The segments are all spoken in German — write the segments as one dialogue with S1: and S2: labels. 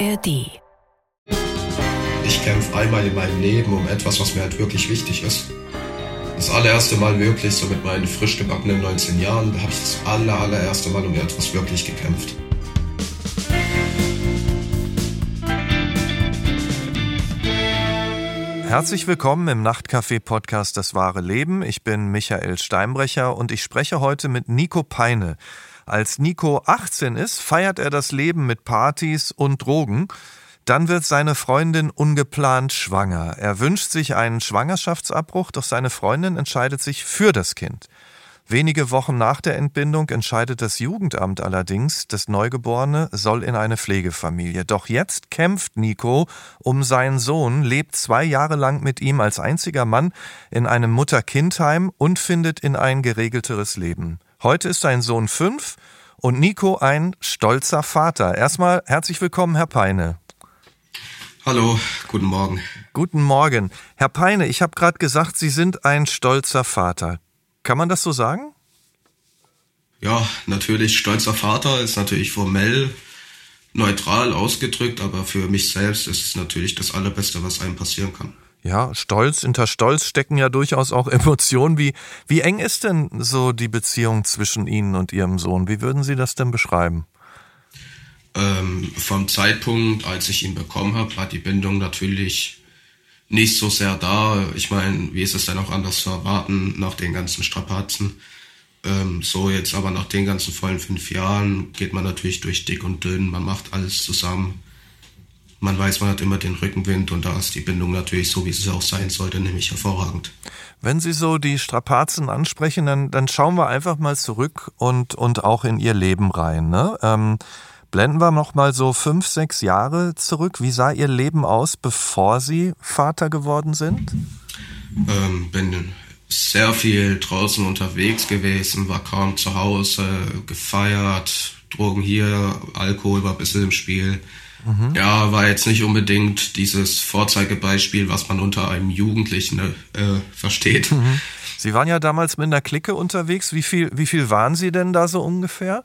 S1: ARD.
S2: Ich kämpfe einmal in meinem Leben um etwas, was mir halt wirklich wichtig ist. Das allererste Mal wirklich, so mit meinen frisch gebackenen 19 Jahren, da habe ich das aller, allererste Mal um etwas wirklich gekämpft.
S3: Herzlich willkommen im Nachtcafé-Podcast Das wahre Leben. Ich bin Michael Steinbrecher und ich spreche heute mit Nico Peine. Als Nico 18 ist, feiert er das Leben mit Partys und Drogen. Dann wird seine Freundin ungeplant schwanger. Er wünscht sich einen Schwangerschaftsabbruch, doch seine Freundin entscheidet sich für das Kind. Wenige Wochen nach der Entbindung entscheidet das Jugendamt allerdings, das Neugeborene soll in eine Pflegefamilie. Doch jetzt kämpft Nico um seinen Sohn, lebt zwei Jahre lang mit ihm als einziger Mann in einem Mutter-Kind-Heim und findet in ein geregelteres Leben. Heute ist sein Sohn fünf und Nico ein stolzer Vater. Erstmal herzlich willkommen, Herr Peine.
S2: Hallo, guten Morgen.
S3: Guten Morgen. Herr Peine, ich habe gerade gesagt, Sie sind ein stolzer Vater. Kann man das so sagen?
S2: Ja, natürlich, stolzer Vater ist natürlich formell neutral ausgedrückt, aber für mich selbst ist es natürlich das Allerbeste, was einem passieren kann.
S3: Ja, Stolz, hinter Stolz stecken ja durchaus auch Emotionen. Wie, wie eng ist denn so die Beziehung zwischen Ihnen und Ihrem Sohn? Wie würden Sie das denn beschreiben?
S2: Ähm, vom Zeitpunkt, als ich ihn bekommen habe, war die Bindung natürlich nicht so sehr da. Ich meine, wie ist es denn auch anders zu erwarten nach den ganzen Strapazen? Ähm, so jetzt aber nach den ganzen vollen fünf Jahren geht man natürlich durch dick und dünn, man macht alles zusammen. Man weiß, man hat immer den Rückenwind und da ist die Bindung natürlich so, wie sie auch sein sollte, nämlich hervorragend.
S3: Wenn Sie so die Strapazen ansprechen, dann, dann schauen wir einfach mal zurück und, und auch in Ihr Leben rein. Ne? Ähm, Blenden wir noch mal so fünf, sechs Jahre zurück. Wie sah Ihr Leben aus, bevor Sie Vater geworden sind?
S2: Ähm, bin sehr viel draußen unterwegs gewesen, war kaum zu Hause, gefeiert, Drogen hier, Alkohol war ein bisschen im Spiel. Mhm. Ja, war jetzt nicht unbedingt dieses Vorzeigebeispiel, was man unter einem Jugendlichen äh, versteht. Mhm.
S3: Sie waren ja damals mit einer Clique unterwegs. Wie viel, wie viel waren Sie denn da so ungefähr?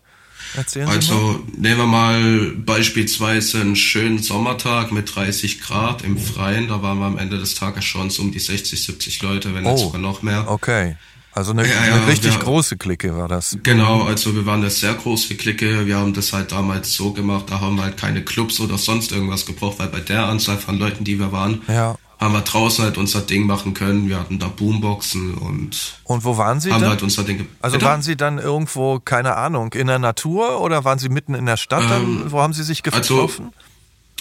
S2: Erzählen also nehmen wir mal beispielsweise einen schönen Sommertag mit 30 Grad im Freien. Da waren wir am Ende des Tages schon so um die 60, 70 Leute, wenn oh, nicht sogar noch mehr.
S3: Okay. Also eine, ja, ja, eine richtig wir, große Clique war das.
S2: Genau, also wir waren eine sehr große Clique. Wir haben das halt damals so gemacht, da haben wir halt keine Clubs oder sonst irgendwas gebraucht, weil bei der Anzahl von Leuten, die wir waren, ja haben wir draußen halt unser Ding machen können. Wir hatten da Boomboxen und.
S3: Und wo waren Sie
S2: haben
S3: dann?
S2: Halt unser Ding
S3: also Bitte? waren Sie dann irgendwo, keine Ahnung, in der Natur oder waren Sie mitten in der Stadt? Ähm, dann? Wo haben Sie sich also getroffen?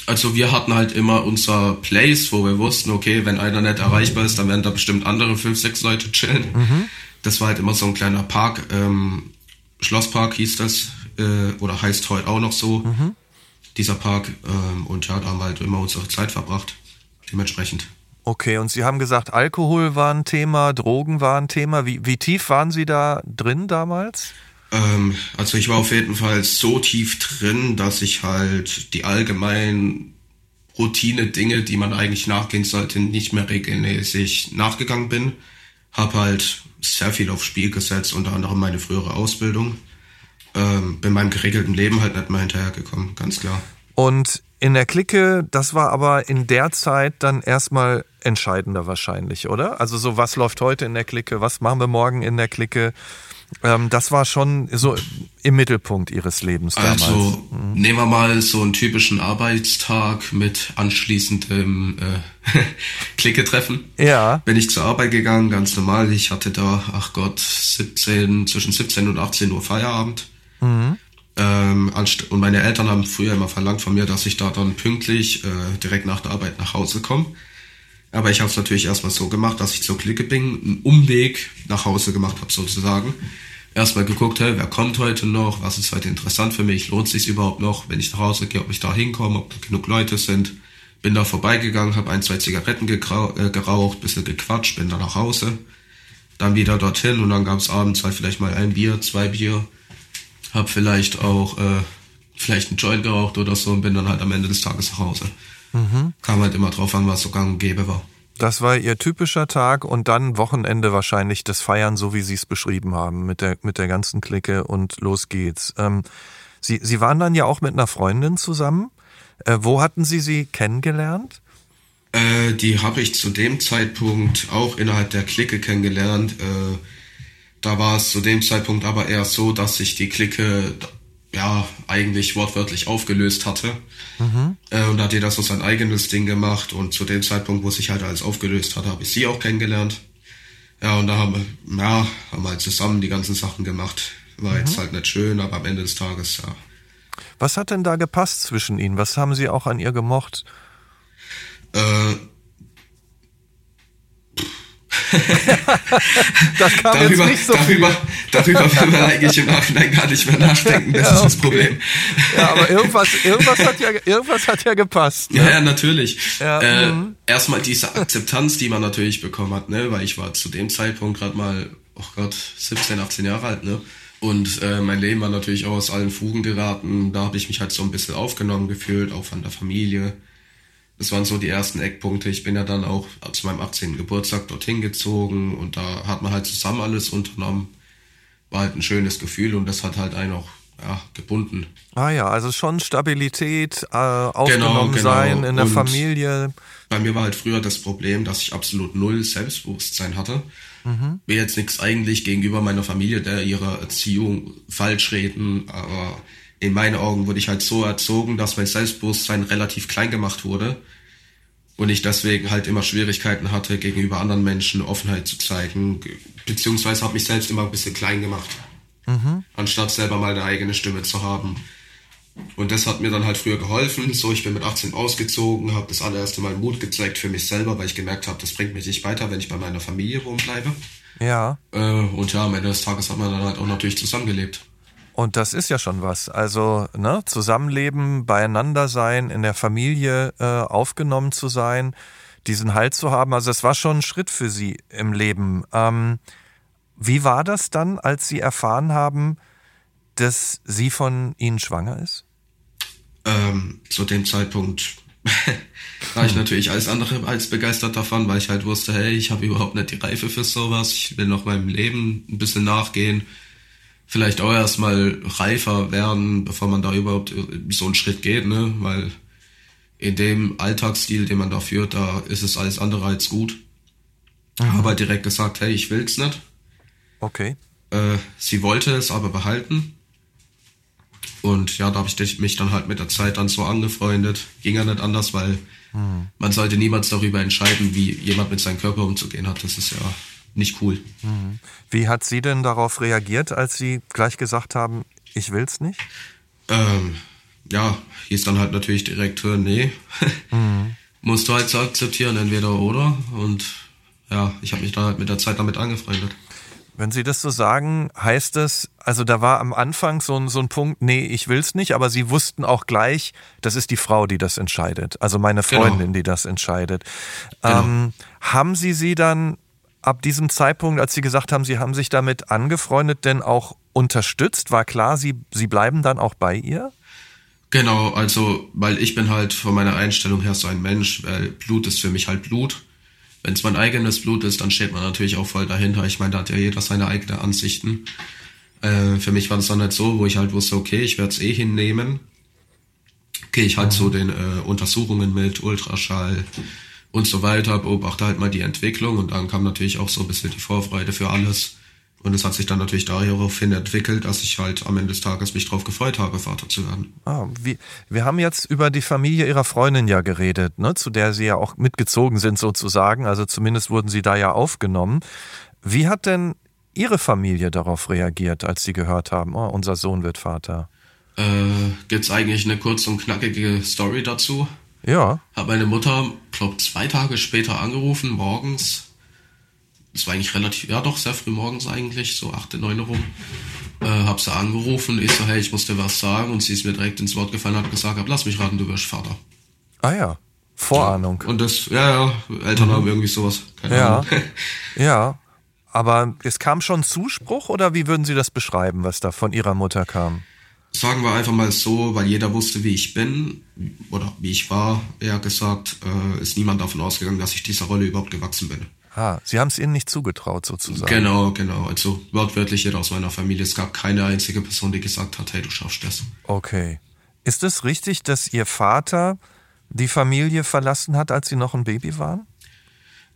S2: Also, also wir hatten halt immer unser Place, wo wir wussten, okay, wenn einer nicht erreichbar ist, dann werden da bestimmt andere fünf, sechs Leute chillen. Mhm. Das war halt immer so ein kleiner Park. Ähm, Schlosspark hieß das, äh, oder heißt heute auch noch so, mhm. dieser Park. Ähm, und ja, da haben wir halt immer unsere Zeit verbracht dementsprechend.
S3: Okay, und Sie haben gesagt, Alkohol war ein Thema, Drogen war ein Thema. Wie, wie tief waren Sie da drin damals?
S2: Ähm, also ich war auf jeden Fall so tief drin, dass ich halt die allgemeinen Routine-Dinge, die man eigentlich nachgehen sollte, nicht mehr regelmäßig nachgegangen bin. Hab halt sehr viel aufs Spiel gesetzt, unter anderem meine frühere Ausbildung. Ähm, bin meinem geregelten Leben halt nicht mehr hinterhergekommen, ganz klar.
S3: Und in der Clique, das war aber in der Zeit dann erstmal entscheidender wahrscheinlich, oder? Also so, was läuft heute in der Clique, was machen wir morgen in der Clique? Ähm, das war schon so im Mittelpunkt ihres Lebens damals.
S2: Also mhm. nehmen wir mal so einen typischen Arbeitstag mit anschließendem äh, Clique-Treffen.
S3: Ja.
S2: Bin ich zur Arbeit gegangen, ganz normal. Ich hatte da, ach Gott, 17, zwischen 17 und 18 Uhr Feierabend. Mhm. Ähm, und meine Eltern haben früher immer verlangt von mir, dass ich da dann pünktlich äh, direkt nach der Arbeit nach Hause komme. Aber ich habe es natürlich erstmal so gemacht, dass ich zur Clique bin, einen Umweg nach Hause gemacht habe sozusagen. Erstmal geguckt, hey, wer kommt heute noch, was ist heute interessant für mich, lohnt sich überhaupt noch, wenn ich nach Hause gehe, ob ich da hinkomme, ob da genug Leute sind. Bin da vorbeigegangen, habe ein, zwei Zigaretten äh, geraucht, bisschen gequatscht, bin dann nach Hause. Dann wieder dorthin und dann gab es abends halt vielleicht mal ein Bier, zwei Bier habe vielleicht auch äh, vielleicht einen Joint geraucht oder so und bin dann halt am Ende des Tages nach Hause. Mhm. Kam halt immer drauf an, was so gang und gäbe war.
S3: Das war Ihr typischer Tag und dann Wochenende wahrscheinlich das Feiern, so wie Sie es beschrieben haben, mit der, mit der ganzen Clique und los geht's. Ähm, Sie, Sie waren dann ja auch mit einer Freundin zusammen. Äh, wo hatten Sie sie kennengelernt?
S2: Äh, die habe ich zu dem Zeitpunkt auch innerhalb der Clique kennengelernt. Äh, da war es zu dem Zeitpunkt aber eher so, dass sich die Clique ja eigentlich wortwörtlich aufgelöst hatte. Mhm. Äh, und da hat jeder so sein eigenes Ding gemacht. Und zu dem Zeitpunkt, wo sich halt alles aufgelöst hat, habe ich sie auch kennengelernt. Ja, und da haben wir, ja, haben wir halt zusammen die ganzen Sachen gemacht. War mhm. jetzt halt nicht schön, aber am Ende des Tages, ja.
S3: Was hat denn da gepasst zwischen ihnen? Was haben Sie auch an ihr gemocht? Äh,
S2: das kam darüber, jetzt nicht so darüber, darüber will man eigentlich im Nachhinein gar nicht mehr nachdenken, das ja, ist das Problem.
S3: Ja, aber irgendwas, irgendwas, hat, ja, irgendwas hat ja gepasst.
S2: Ne? Ja, ja, natürlich. Ja, äh, mhm. erstmal diese Akzeptanz, die man natürlich bekommen hat, ne, weil ich war zu dem Zeitpunkt gerade mal, oh Gott, 17, 18 Jahre alt, ne? Und äh, mein Leben war natürlich auch aus allen Fugen geraten. Da habe ich mich halt so ein bisschen aufgenommen gefühlt, auch von der Familie. Das waren so die ersten Eckpunkte. Ich bin ja dann auch zu meinem 18. Geburtstag dorthin gezogen und da hat man halt zusammen alles unternommen. War halt ein schönes Gefühl und das hat halt einen auch ja, gebunden.
S3: Ah ja, also schon Stabilität, äh, aufgenommen genau, genau. sein in der und Familie.
S2: Bei mir war halt früher das Problem, dass ich absolut null Selbstbewusstsein hatte. Mhm. Will jetzt nichts eigentlich gegenüber meiner Familie, der ihre Erziehung falsch reden, aber in meinen Augen wurde ich halt so erzogen, dass mein Selbstbewusstsein relativ klein gemacht wurde und ich deswegen halt immer Schwierigkeiten hatte, gegenüber anderen Menschen Offenheit zu zeigen, beziehungsweise habe mich selbst immer ein bisschen klein gemacht, mhm. anstatt selber mal eine eigene Stimme zu haben. Und das hat mir dann halt früher geholfen. So, ich bin mit 18 ausgezogen, habe das allererste Mal Mut gezeigt für mich selber, weil ich gemerkt habe, das bringt mich nicht weiter, wenn ich bei meiner Familie rumbleibe.
S3: Ja.
S2: Äh, und ja, am Ende des Tages hat man dann halt auch natürlich zusammengelebt.
S3: Und das ist ja schon was. Also ne, Zusammenleben, beieinander sein, in der Familie äh, aufgenommen zu sein, diesen Halt zu haben. Also es war schon ein Schritt für Sie im Leben. Ähm, wie war das dann, als Sie erfahren haben, dass sie von Ihnen schwanger ist?
S2: Ähm, zu dem Zeitpunkt war ich natürlich alles andere als begeistert davon, weil ich halt wusste, hey, ich habe überhaupt nicht die Reife für sowas. Ich will noch meinem Leben ein bisschen nachgehen vielleicht auch erstmal reifer werden, bevor man da überhaupt so einen Schritt geht, ne? Weil in dem Alltagsstil, den man da führt, da ist es alles andere als gut. Mhm. Habe halt direkt gesagt, hey, ich will's nicht.
S3: Okay.
S2: Äh, sie wollte es aber behalten. Und ja, da habe ich mich dann halt mit der Zeit dann so angefreundet. Ging ja nicht anders, weil mhm. man sollte niemals darüber entscheiden, wie jemand mit seinem Körper umzugehen hat. Das ist ja nicht cool. Mhm.
S3: Wie hat sie denn darauf reagiert, als Sie gleich gesagt haben, ich will's nicht?
S2: Ähm, ja, hieß dann halt natürlich direkt, nee. Mhm. Musst du halt so akzeptieren, entweder oder. Und ja, ich habe mich dann halt mit der Zeit damit angefreundet.
S3: Wenn Sie das so sagen, heißt das, also da war am Anfang so ein, so ein Punkt, nee, ich will's nicht, aber Sie wussten auch gleich, das ist die Frau, die das entscheidet. Also meine genau. Freundin, genau. die das entscheidet. Genau. Ähm, haben Sie sie dann ab diesem Zeitpunkt, als Sie gesagt haben, Sie haben sich damit angefreundet, denn auch unterstützt? War klar, Sie, Sie bleiben dann auch bei ihr?
S2: Genau, also, weil ich bin halt von meiner Einstellung her so ein Mensch, weil Blut ist für mich halt Blut. Wenn es mein eigenes Blut ist, dann steht man natürlich auch voll dahinter. Ich meine, da hat ja jeder seine eigenen Ansichten. Äh, für mich war das dann halt so, wo ich halt wusste, okay, ich werde es eh hinnehmen. Gehe ich halt mhm. so den äh, Untersuchungen mit, Ultraschall, und so weiter, beobachte halt mal die Entwicklung und dann kam natürlich auch so ein bisschen die Vorfreude für alles. Und es hat sich dann natürlich daraufhin entwickelt, dass ich halt am Ende des Tages mich drauf gefreut habe, Vater zu werden.
S3: Ah, wie, wir haben jetzt über die Familie Ihrer Freundin ja geredet, ne, zu der Sie ja auch mitgezogen sind sozusagen. Also zumindest wurden Sie da ja aufgenommen. Wie hat denn Ihre Familie darauf reagiert, als Sie gehört haben, oh, unser Sohn wird Vater?
S2: Äh, gibt's eigentlich eine kurz und knackige Story dazu?
S3: Ja.
S2: Hat meine Mutter, glaube zwei Tage später angerufen, morgens. Das war eigentlich relativ, ja doch, sehr früh morgens eigentlich, so 8, 9 rum. Äh, hab sie angerufen, ich so, hey, ich muss dir was sagen. Und sie ist mir direkt ins Wort gefallen und hat gesagt, lass mich raten, du wirst Vater.
S3: Ah ja, Vorahnung.
S2: Und das, ja, ja, Eltern mhm. haben irgendwie sowas.
S3: Keine ja, Ahnung. ja. Aber es kam schon Zuspruch oder wie würden Sie das beschreiben, was da von Ihrer Mutter kam?
S2: Sagen wir einfach mal so, weil jeder wusste, wie ich bin oder wie ich war, eher gesagt, äh, ist niemand davon ausgegangen, dass ich dieser Rolle überhaupt gewachsen bin.
S3: Ah, Sie haben es Ihnen nicht zugetraut sozusagen.
S2: Genau, genau. Also wortwörtlich jeder aus meiner Familie. Es gab keine einzige Person, die gesagt hat, hey, du schaffst das.
S3: Okay. Ist es richtig, dass Ihr Vater die Familie verlassen hat, als Sie noch ein Baby waren?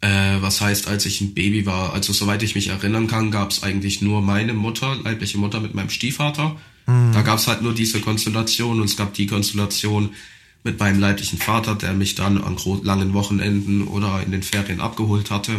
S2: Äh, was heißt, als ich ein Baby war? Also soweit ich mich erinnern kann, gab es eigentlich nur meine Mutter, leibliche Mutter mit meinem Stiefvater. Mhm. Da gab es halt nur diese Konstellation und es gab die Konstellation mit meinem leiblichen Vater, der mich dann an langen Wochenenden oder in den Ferien abgeholt hatte.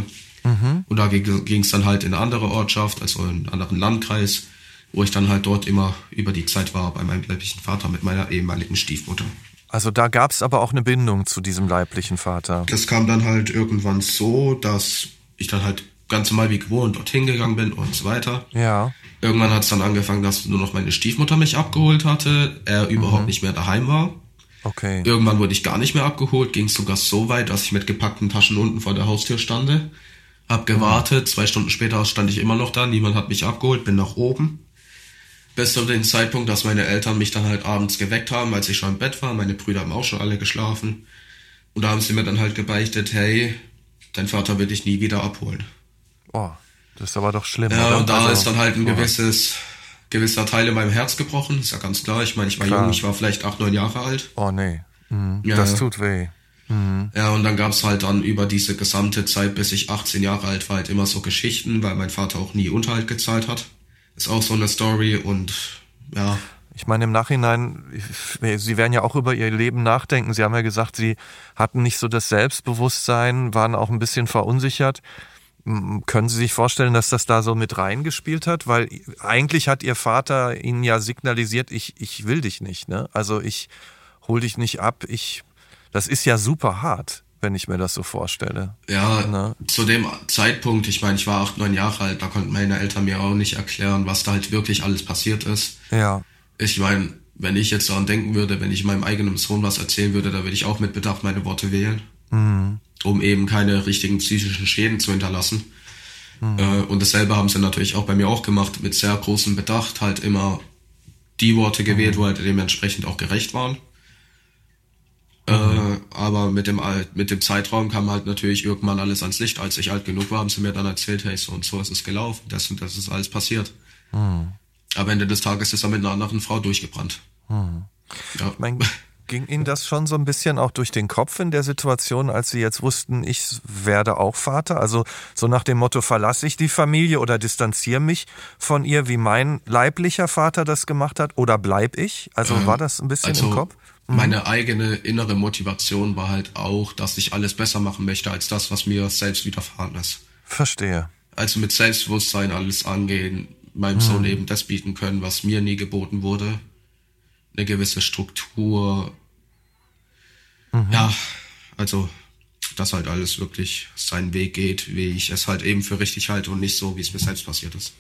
S2: Mhm. Und da ging es dann halt in eine andere Ortschaft, also in einen anderen Landkreis, wo ich dann halt dort immer über die Zeit war bei meinem leiblichen Vater mit meiner ehemaligen Stiefmutter.
S3: Also da gab es aber auch eine Bindung zu diesem leiblichen Vater.
S2: Das kam dann halt irgendwann so, dass ich dann halt ganz normal wie gewohnt dorthin gegangen bin und so weiter.
S3: Ja.
S2: Irgendwann hat es dann angefangen, dass nur noch meine Stiefmutter mich abgeholt hatte, er überhaupt mhm. nicht mehr daheim war.
S3: Okay.
S2: Irgendwann wurde ich gar nicht mehr abgeholt, ging es sogar so weit, dass ich mit gepackten Taschen unten vor der Haustür stande. Hab gewartet, mhm. zwei Stunden später stand ich immer noch da, niemand hat mich abgeholt, bin nach oben. Bis zu dem Zeitpunkt, dass meine Eltern mich dann halt abends geweckt haben, als ich schon im Bett war. Meine Brüder haben auch schon alle geschlafen. Und da haben sie mir dann halt gebeichtet, hey, dein Vater wird dich nie wieder abholen.
S3: Oh, das ist aber doch schlimm.
S2: Ja,
S3: oder?
S2: und da also, ist dann halt ein oh. gewisses, gewisser Teil in meinem Herz gebrochen. Ist ja ganz klar. Ich meine, ich war klar. jung, ich war vielleicht acht, neun Jahre alt.
S3: Oh nee. Mhm. Ja, das tut weh.
S2: Mhm. Ja, und dann gab's halt dann über diese gesamte Zeit, bis ich 18 Jahre alt war, halt immer so Geschichten, weil mein Vater auch nie Unterhalt gezahlt hat. Ist auch so eine Story und ja.
S3: Ich meine, im Nachhinein, Sie werden ja auch über Ihr Leben nachdenken. Sie haben ja gesagt, Sie hatten nicht so das Selbstbewusstsein, waren auch ein bisschen verunsichert. Können Sie sich vorstellen, dass das da so mit reingespielt hat? Weil eigentlich hat Ihr Vater Ihnen ja signalisiert, ich, ich will dich nicht, ne? Also ich hol dich nicht ab, ich, das ist ja super hart wenn ich mir das so vorstelle.
S2: Ja, ne? zu dem Zeitpunkt, ich meine, ich war acht, neun Jahre alt, da konnten meine Eltern mir auch nicht erklären, was da halt wirklich alles passiert ist.
S3: Ja.
S2: Ich meine, wenn ich jetzt daran denken würde, wenn ich meinem eigenen Sohn was erzählen würde, da würde ich auch mit Bedacht meine Worte wählen, mhm. Um eben keine richtigen psychischen Schäden zu hinterlassen. Mhm. Äh, und dasselbe haben sie natürlich auch bei mir auch gemacht, mit sehr großem Bedacht, halt immer die Worte gewählt, mhm. wo halt dementsprechend auch gerecht waren. Äh, aber mit dem, mit dem Zeitraum kam halt natürlich irgendwann alles ans Licht. Als ich alt genug war, haben sie mir dann erzählt, hey, so und so ist es gelaufen, das und das ist alles passiert. Mhm. Aber Ende des Tages ist er mit einer anderen Frau durchgebrannt. Mhm.
S3: Ja. Ich mein, ging Ihnen das schon so ein bisschen auch durch den Kopf in der Situation, als Sie jetzt wussten, ich werde auch Vater? Also so nach dem Motto, verlasse ich die Familie oder distanziere mich von ihr, wie mein leiblicher Vater das gemacht hat? Oder bleib ich? Also äh, war das ein bisschen also, im Kopf?
S2: Mhm. Meine eigene innere Motivation war halt auch, dass ich alles besser machen möchte als das, was mir selbst widerfahren ist.
S3: Verstehe.
S2: Also mit Selbstbewusstsein alles angehen, meinem mhm. Sohn eben das bieten können, was mir nie geboten wurde. Eine gewisse Struktur. Mhm. Ja, also, dass halt alles wirklich seinen Weg geht, wie ich es halt eben für richtig halte und nicht so, wie es mir selbst passiert ist.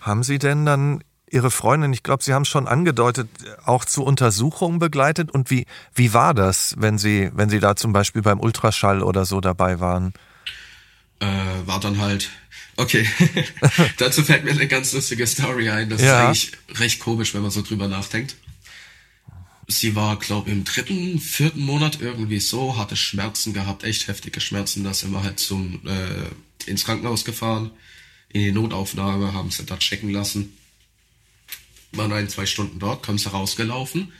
S3: Haben Sie denn dann Ihre Freundin, ich glaube, Sie haben es schon angedeutet, auch zu Untersuchungen begleitet. Und wie, wie war das, wenn Sie, wenn Sie da zum Beispiel beim Ultraschall oder so dabei waren?
S2: Äh, war dann halt, okay, dazu fällt mir eine ganz lustige Story ein. Das ja. ist eigentlich recht komisch, wenn man so drüber nachdenkt. Sie war, glaube im dritten, vierten Monat irgendwie so, hatte Schmerzen gehabt, echt heftige Schmerzen. Da sind wir halt zum, äh, ins Krankenhaus gefahren, in die Notaufnahme, haben sie da checken lassen waren ein, zwei Stunden dort, kommst herausgelaufen,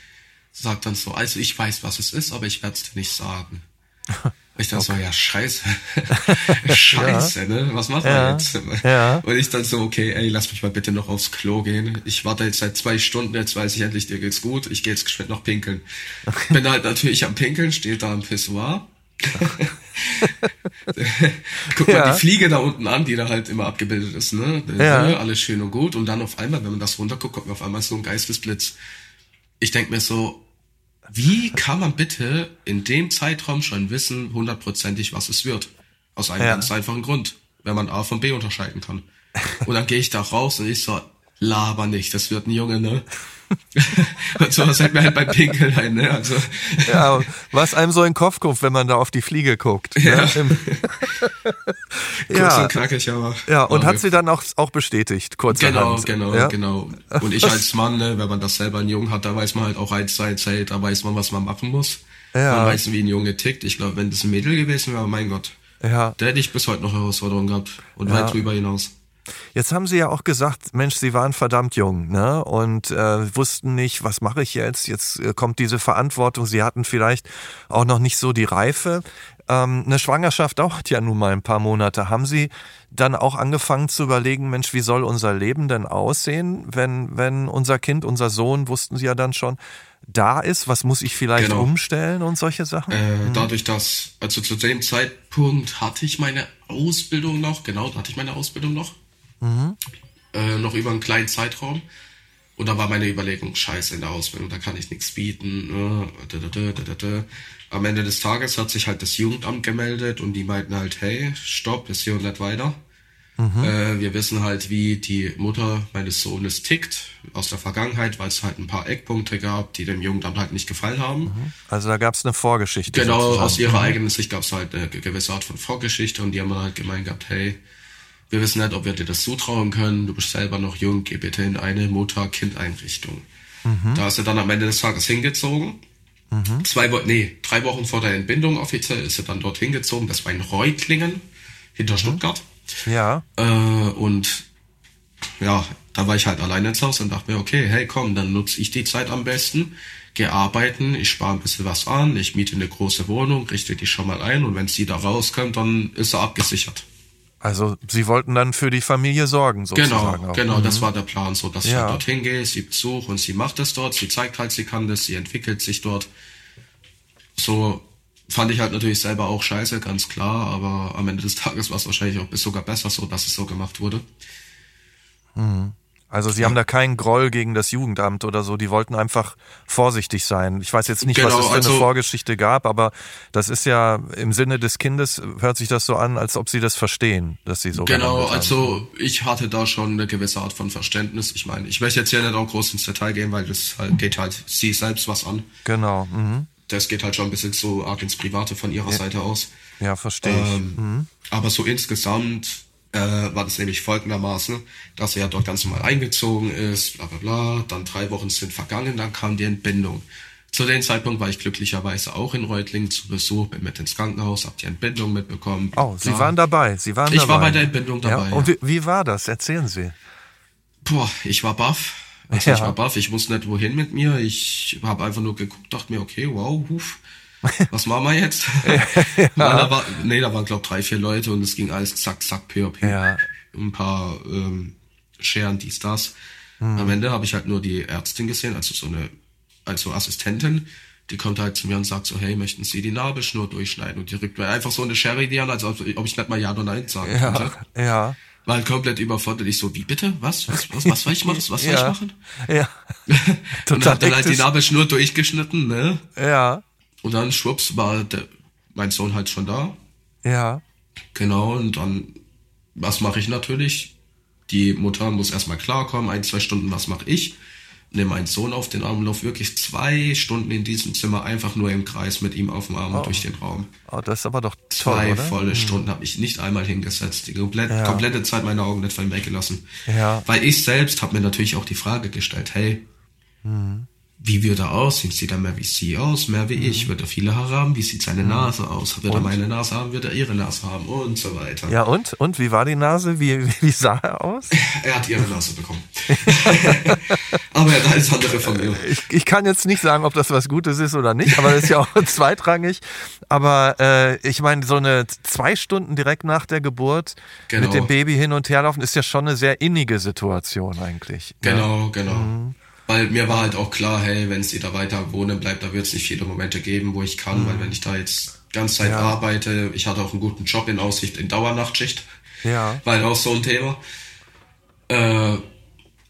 S2: sagt dann so, also ich weiß, was es ist, aber ich werde es dir nicht sagen. Ich dann okay. so, ja, scheiße. scheiße, ja. ne? Was machen ja. wir jetzt? Ja. Und ich dann so, okay, ey, lass mich mal bitte noch aufs Klo gehen. Ich warte jetzt seit zwei Stunden, jetzt weiß ich endlich, dir geht's gut. Ich gehe jetzt geschwind noch pinkeln. Okay. Bin halt natürlich am Pinkeln, steht da am Pissoir. Guck ja. mal die Fliege da unten an, die da halt immer abgebildet ist, ne? Ja. Alles schön und gut. Und dann auf einmal, wenn man das runterguckt, kommt man auf einmal so ein Geistesblitz. Ich denk mir so, wie kann man bitte in dem Zeitraum schon wissen, hundertprozentig, was es wird? Aus einem ja. ganz einfachen Grund, wenn man A von B unterscheiden kann. Und dann gehe ich da raus und ich so, laber nicht, das wird ein Junge, ne? und sowas hält mir halt beim Pinkeln ein, ne? Also.
S3: Ja, was einem so in den Kopf kommt, wenn man da auf die Fliege guckt.
S2: Ja.
S3: Ne?
S2: ja. und knackig, aber.
S3: Ja, und hat sie dann auch, auch bestätigt, kurz
S2: Genau, genau, ja? genau. Und ich als Mann, ne, wenn man das selber ein Jungen hat, da weiß man halt auch eins, zwei Zeit, da weiß man, was man machen muss. Ja. Man weiß, wie ein Junge tickt. Ich glaube, wenn das ein Mädel gewesen wäre, mein Gott.
S3: Ja.
S2: Da hätte ich bis heute noch Herausforderungen gehabt und ja. weit drüber hinaus.
S3: Jetzt haben Sie ja auch gesagt, Mensch, Sie waren verdammt jung, ne? Und äh, wussten nicht, was mache ich jetzt? Jetzt äh, kommt diese Verantwortung. Sie hatten vielleicht auch noch nicht so die Reife. Ähm, eine Schwangerschaft dauert ja nun mal ein paar Monate. Haben Sie dann auch angefangen zu überlegen, Mensch, wie soll unser Leben denn aussehen, wenn, wenn unser Kind, unser Sohn, wussten Sie ja dann schon, da ist? Was muss ich vielleicht genau. umstellen und solche Sachen?
S2: Äh, mhm. Dadurch, dass, also zu dem Zeitpunkt hatte ich meine Ausbildung noch, genau, da hatte ich meine Ausbildung noch. Mhm. Äh, noch über einen kleinen Zeitraum. Und da war meine Überlegung, scheiße in der Ausbildung, da kann ich nichts bieten. Äh, Am Ende des Tages hat sich halt das Jugendamt gemeldet und die meinten halt, hey, stopp, ist hier und nicht weiter. Mhm. Äh, wir wissen halt, wie die Mutter meines Sohnes tickt aus der Vergangenheit, weil es halt ein paar Eckpunkte gab, die dem Jugendamt halt nicht gefallen haben. Mhm.
S3: Also da gab es eine Vorgeschichte.
S2: Genau, sozusagen. aus ihrer mhm. eigenen Sicht gab es halt eine gewisse Art von Vorgeschichte und die haben halt gemeint gehabt, hey, wir wissen nicht, ob wir dir das zutrauen können, du bist selber noch jung, geh bitte in eine Mutter-Kind-Einrichtung. Mhm. Da ist er dann am Ende des Tages hingezogen. Mhm. Zwei Wochen, nee, drei Wochen vor der Entbindung offiziell ist er dann dort hingezogen. Das war in Reutlingen hinter mhm. Stuttgart.
S3: Ja.
S2: Äh, und ja, da war ich halt alleine ins Haus und dachte mir, okay, hey komm, dann nutze ich die Zeit am besten, gehe arbeiten, ich spare ein bisschen was an, ich miete eine große Wohnung, richte die schon mal ein und wenn sie da rauskommt, dann ist er abgesichert.
S3: Also sie wollten dann für die Familie sorgen,
S2: sozusagen. Genau, auch. genau, mhm. das war der Plan, so dass ja. ich halt dorthin gehe, sie besuche und sie macht das dort, sie zeigt halt, sie kann das, sie entwickelt sich dort. So Fand ich halt natürlich selber auch scheiße, ganz klar, aber am Ende des Tages war es wahrscheinlich auch bis sogar besser so, dass es so gemacht wurde.
S3: Mhm. Also sie haben da keinen Groll gegen das Jugendamt oder so, die wollten einfach vorsichtig sein. Ich weiß jetzt nicht, genau, was es für also, eine Vorgeschichte gab, aber das ist ja im Sinne des Kindes, hört sich das so an, als ob sie das verstehen, dass sie so
S2: Genau, also ich hatte da schon eine gewisse Art von Verständnis. Ich meine, ich möchte jetzt hier nicht auch groß ins Detail gehen, weil das halt, geht halt sie selbst was an.
S3: Genau. Mhm
S2: das geht halt schon ein bisschen so arg ins Private von ihrer
S3: ja.
S2: Seite aus.
S3: Ja, verstehe ich. Ähm, mhm.
S2: Aber so insgesamt äh, war das nämlich folgendermaßen, dass er ja dort ganz normal eingezogen ist, bla bla bla, dann drei Wochen sind vergangen, dann kam die Entbindung. Zu dem Zeitpunkt war ich glücklicherweise auch in Reutlingen zu Besuch, bin mit ins Krankenhaus, hab die Entbindung mitbekommen.
S3: Oh, Sie waren dabei, Sie waren
S2: ich
S3: dabei.
S2: Ich war bei der Entbindung dabei.
S3: Ja? Und wie, wie war das? Erzählen Sie.
S2: Boah, ich war baff. Also ja. ich war baff, ich wusste nicht wohin mit mir. Ich habe einfach nur geguckt, dachte mir, okay, wow, huf, was machen wir jetzt? ja. da war, nee, da waren glaube drei, vier Leute und es ging alles zack, zack, peu. Ja. Ein paar ähm, Scheren, dies, das. Mhm. Am Ende habe ich halt nur die Ärztin gesehen, also so eine, also Assistentin. Die kommt halt zu mir und sagt so, hey, möchten Sie die Nabelschnur durchschneiden? Und die rückt mir einfach so eine Schere in die Hand, als ob ich nicht mal Ja oder Nein sagen
S3: ja, könnte. Ja
S2: war halt komplett überfordert. Ich so, wie bitte? Was? Was, was, was soll ich machen? Was soll ja. ich machen?
S3: Ja.
S2: Total und hat dann halt die Nabelschnur durchgeschnitten, ne?
S3: Ja.
S2: Und dann schwupps war der, mein Sohn halt schon da.
S3: Ja.
S2: Genau, und dann, was mache ich natürlich? Die Mutter muss erstmal klarkommen, ein, zwei Stunden, was mache ich? nehme meinen Sohn auf den Arm und laufe wirklich zwei Stunden in diesem Zimmer einfach nur im Kreis mit ihm auf dem Arm oh. durch den Raum.
S3: Oh, das ist aber doch toll,
S2: Zwei
S3: oder?
S2: volle hm. Stunden habe ich nicht einmal hingesetzt. Die komplett, ja. komplette Zeit meine Augen nicht von weggelassen.
S3: Ja.
S2: Weil ich selbst habe mir natürlich auch die Frage gestellt, hey, hm wie wird er aussehen? Sieht er mehr wie sie aus, mehr wie mhm. ich? Wird er viele Haare haben? Wie sieht seine mhm. Nase aus? Wird und? er meine Nase haben? Wird er ihre Nase haben? Und so weiter.
S3: Ja, und? Und wie war die Nase? Wie, wie sah er aus?
S2: Er hat ihre Nase bekommen. aber er hat alles andere von mir.
S3: Ich, ich kann jetzt nicht sagen, ob das was Gutes ist oder nicht, aber das ist ja auch zweitrangig. Aber äh, ich meine, so eine zwei Stunden direkt nach der Geburt genau. mit dem Baby hin und her laufen, ist ja schon eine sehr innige Situation eigentlich.
S2: Genau, ja. genau. Mhm. Weil mir war halt auch klar, hey, wenn sie da weiter wohnen bleibt, da wird es nicht viele Momente geben, wo ich kann, mhm. weil wenn ich da jetzt ganz Zeit ja. arbeite, ich hatte auch einen guten Job in Aussicht in Dauernachtschicht,
S3: ja.
S2: weil auch so ein Thema, äh,